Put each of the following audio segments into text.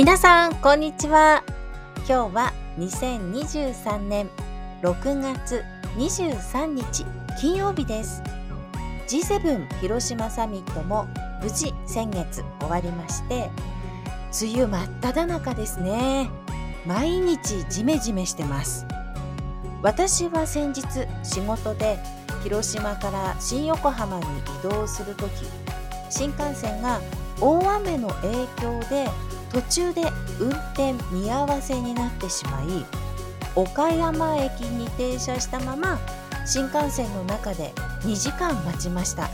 皆さん、こんにちは。今日は2023年6月23日金曜日です。G7 広島サミットも無事先月終わりまして、梅雨真っ只中ですね。毎日ジメジメしてます。私は先日仕事で広島から新横浜に移動するとき、新幹線が大雨の影響で途中で運転見合わせになってしまい岡山駅に停車したまま新幹線の中で2時間待ちました。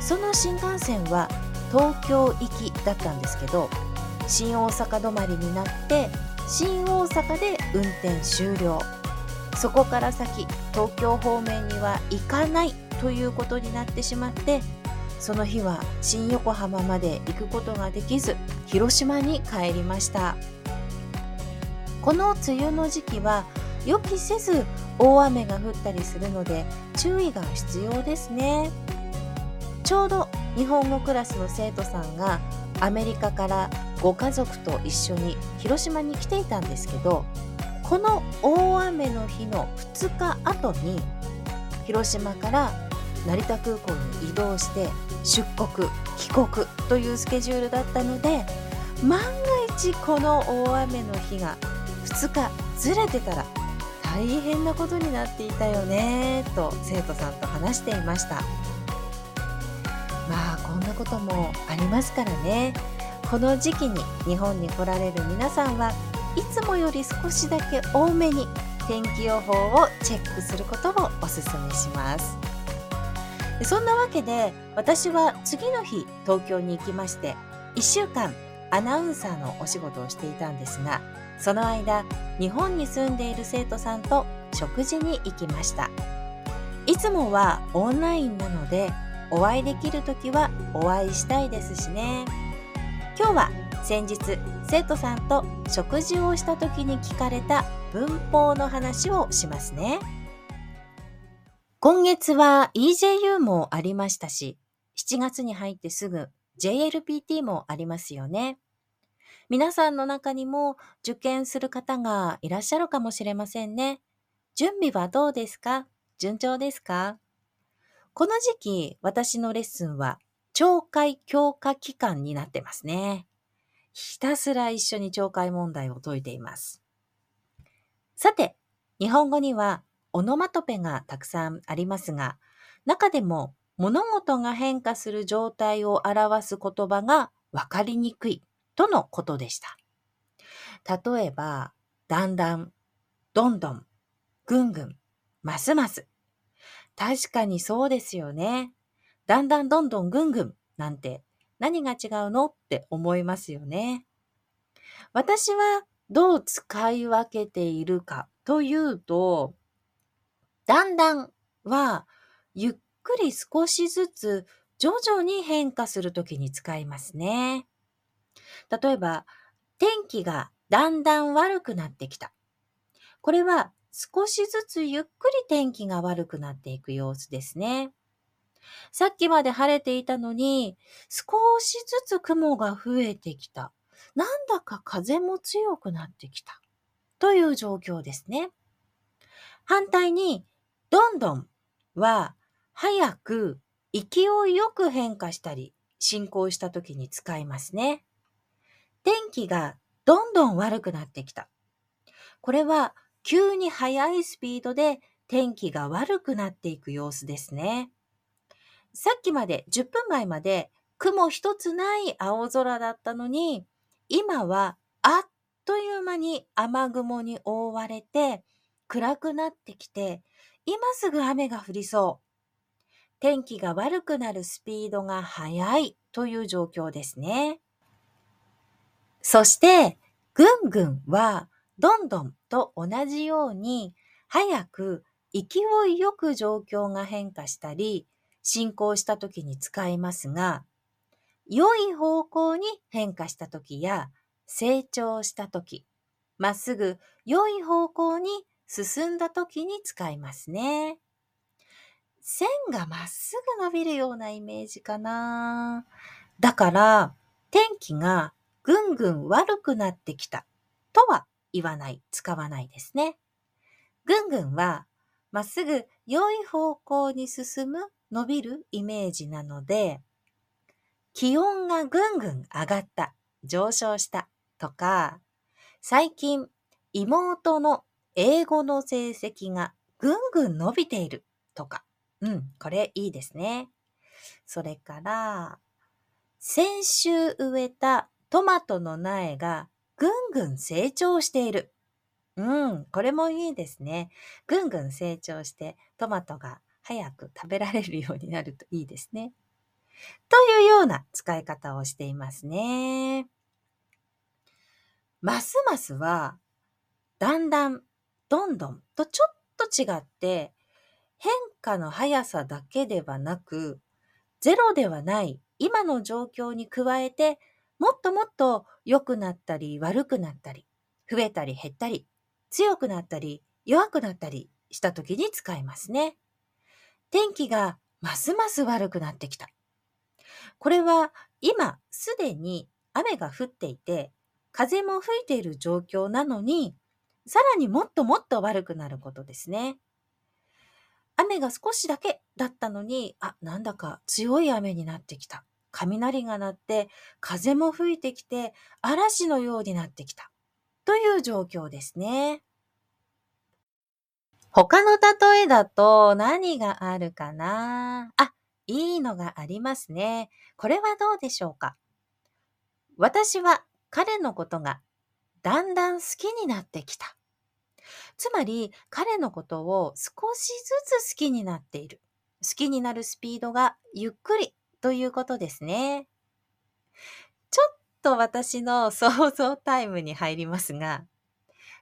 その新幹線は東京行きだったんですけど新大阪止まりになって新大阪で運転終了。そこから先東京方面には行かないということになってしまってその日は新横浜まで行くことができず広島に帰りました。この梅雨の時期は予期せず大雨が降ったりするので注意が必要ですね。ちょうど日本語クラスの生徒さんがアメリカからご家族と一緒に広島に来ていたんですけどこの大雨の日の2日後に広島から成田空港に移動して出国帰国というスケジュールだったので万が一この大雨の日が2日ずれてたら大変なことになっていたよねと生徒さんと話していました。まあこんなこともありますからね。この時期に日本に来られる皆さんはいつもより少しだけ多めに天気予報をチェックすることをおすすめします。そんなわけで私は次の日東京に行きまして1週間アナウンサーのお仕事をしていたんですがその間日本に住んでいる生徒さんと食事に行きました。いつもはオンラインなのでお会いできる時はお会いしたいですしね。今日は先日生徒さんと食事をした時に聞かれた文法の話をしますね。今月は EJU もありましたし7月に入ってすぐ JLPT もありますよね。皆さんの中にも受験する方がいらっしゃるかもしれませんね。準備はどうですか？順調ですか？この時期、私のレッスンは懲戒強化期間になってますね。ひたすら一緒に懲戒問題を解いています。さて、日本語にはオノマトペがたくさんありますが、中でも物事が変化する状態を表す言葉がわかりにくいとのことでした。例えば、だんだん、どんどん、ぐんぐん、ますます。確かにそうですよね。だんだんどんどんぐんぐんなんて何が違うのって思いますよね。私はどう使い分けているかというと、だんだんはゆっくり少しずつ徐々に変化するときに使いますね。例えば、天気がだんだん悪くなってきた。これは少しずつゆっくり天気が悪くなっていく様子ですね。さっきまで晴れていたのに、少しずつ雲が増えてきた。なんだか風も強くなってきた。という状況ですね。反対に、どんどんは早く勢いよく変化したり進行した時に使いますね。天気がどんどん悪くなってきた。これは急に速いスピードで天気が悪くなっていく様子ですね。さっきまで10分前まで雲一つない青空だったのに今はあっという間に雨雲に覆われて暗くなってきて今すぐ雨が降りそう。天気が悪くなるスピードが速いという状況ですね。そして、ぐんぐんは、どんどんと同じように、早く勢いよく状況が変化したり、進行した時に使いますが、良い方向に変化した時や、成長した時、まっすぐ良い方向に進んだ時に使いますね。線がまっすぐ伸びるようなイメージかな。だから、天気がぐんぐん悪くなってきたとは言わない、使わないですね。ぐんぐんは、まっすぐ良い方向に進む、伸びるイメージなので、気温がぐんぐん上がった、上昇したとか、最近妹の英語の成績がぐんぐん伸びているとか、うん、これいいですね。それから、先週植えたトマトの苗がぐんぐん成長している。うん、これもいいですね。ぐんぐん成長してトマトが早く食べられるようになるといいですね。というような使い方をしていますね。ますますは、だんだん、どんどんとちょっと違って、変化の速さだけではなく、ゼロではない今の状況に加えて、もっともっと良くなったり悪くなったり、増えたり減ったり、強くなったり弱くなったりした時に使えますね。天気がますます悪くなってきた。これは今すでに雨が降っていて、風も吹いている状況なのに、さらにもっともっと悪くなることですね。雨が少しだけだったのに、あ、なんだか強い雨になってきた。雷が鳴って、風も吹いてきて、嵐のようになってきた。という状況ですね。他の例えだと何があるかな？あ、いいのがありますね。これはどうでしょうか？私は彼のことがだんだん好きになってきた。つまり彼のことを少しずつ好きになっている。好きになるスピードがゆっくりということですね。ちょっと私の想像タイムに入りますが、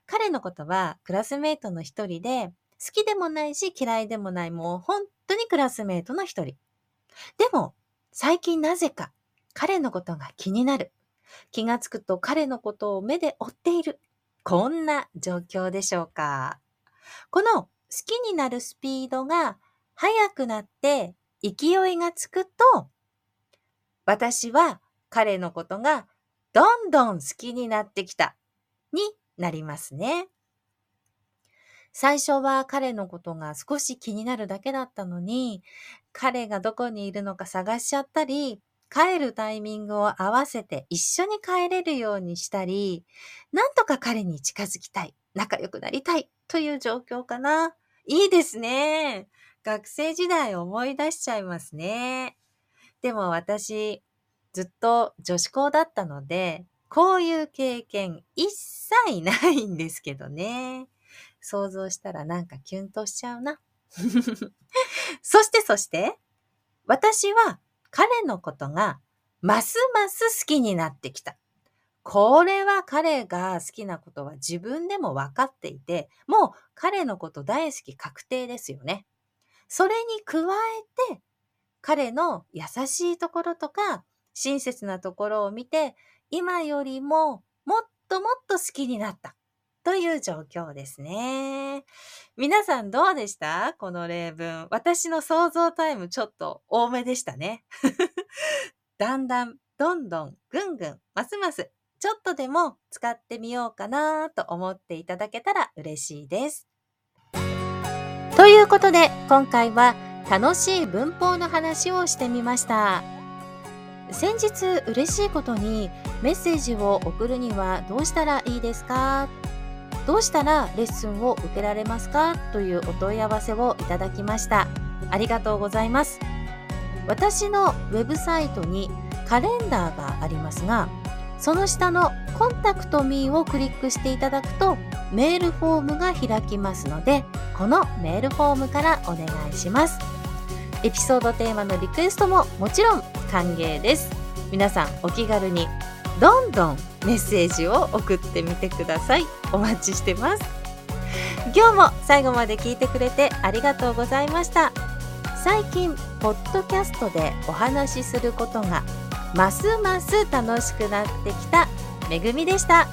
彼のことはクラスメートの一人で、好きでもないし嫌いでもない、もう本当にクラスメートの一人。でも、最近なぜか彼のことが気になる。気がつくと彼のことを目で追っている。こんな状況でしょうか？この好きになるスピードが速くなって勢いがつくと、私は彼のことがどんどん好きになってきたになりますね。最初は彼のことが少し気になるだけだったのに、彼がどこにいるのか探しちゃったり、帰るタイミングを合わせて一緒に帰れるようにしたり、なんとか彼に近づきたい、仲良くなりたいという状況かな。いいですね。学生時代思い出しちゃいますね。でも私、ずっと女子校だったので、こういう経験一切ないんですけどね。想像したらなんかキュンとしちゃうな。そしてそして、私は彼のことがますます好きになってきた。これは彼が好きなことは自分でも分かっていて、もう彼のこと大好き確定ですよね。それに加えて、彼の優しいところとか、親切なところを見て、今よりももっともっと好きになった。という状況ですね。皆さんどうでした？この例文。私の想像タイムちょっと多めでしたね。だんだん、どんどん、ぐんぐん、ますます、ちょっとでも使ってみようかなと思っていただけたら嬉しいです。ということで、今回は楽しい文法の話をしてみました。先日嬉しいことにメッセージを送るにはどうしたらいいですか？どうしたらレッスンを受けられますかというお問い合わせをいただきました。ありがとうございます。私のウェブサイトにカレンダーがありますが、その下のコンタクトミーをクリックしていただくとメールフォームが開きますので、このメールフォームからお願いします。エピソードテーマのリクエストももちろん歓迎です。皆さんお気軽にどんどんメッセージを送ってみてください。お待ちしてます。今日も最後まで聞いてくれてありがとうございました。最近ポッドキャストでお話しすることがますます楽しくなってきためぐみでした。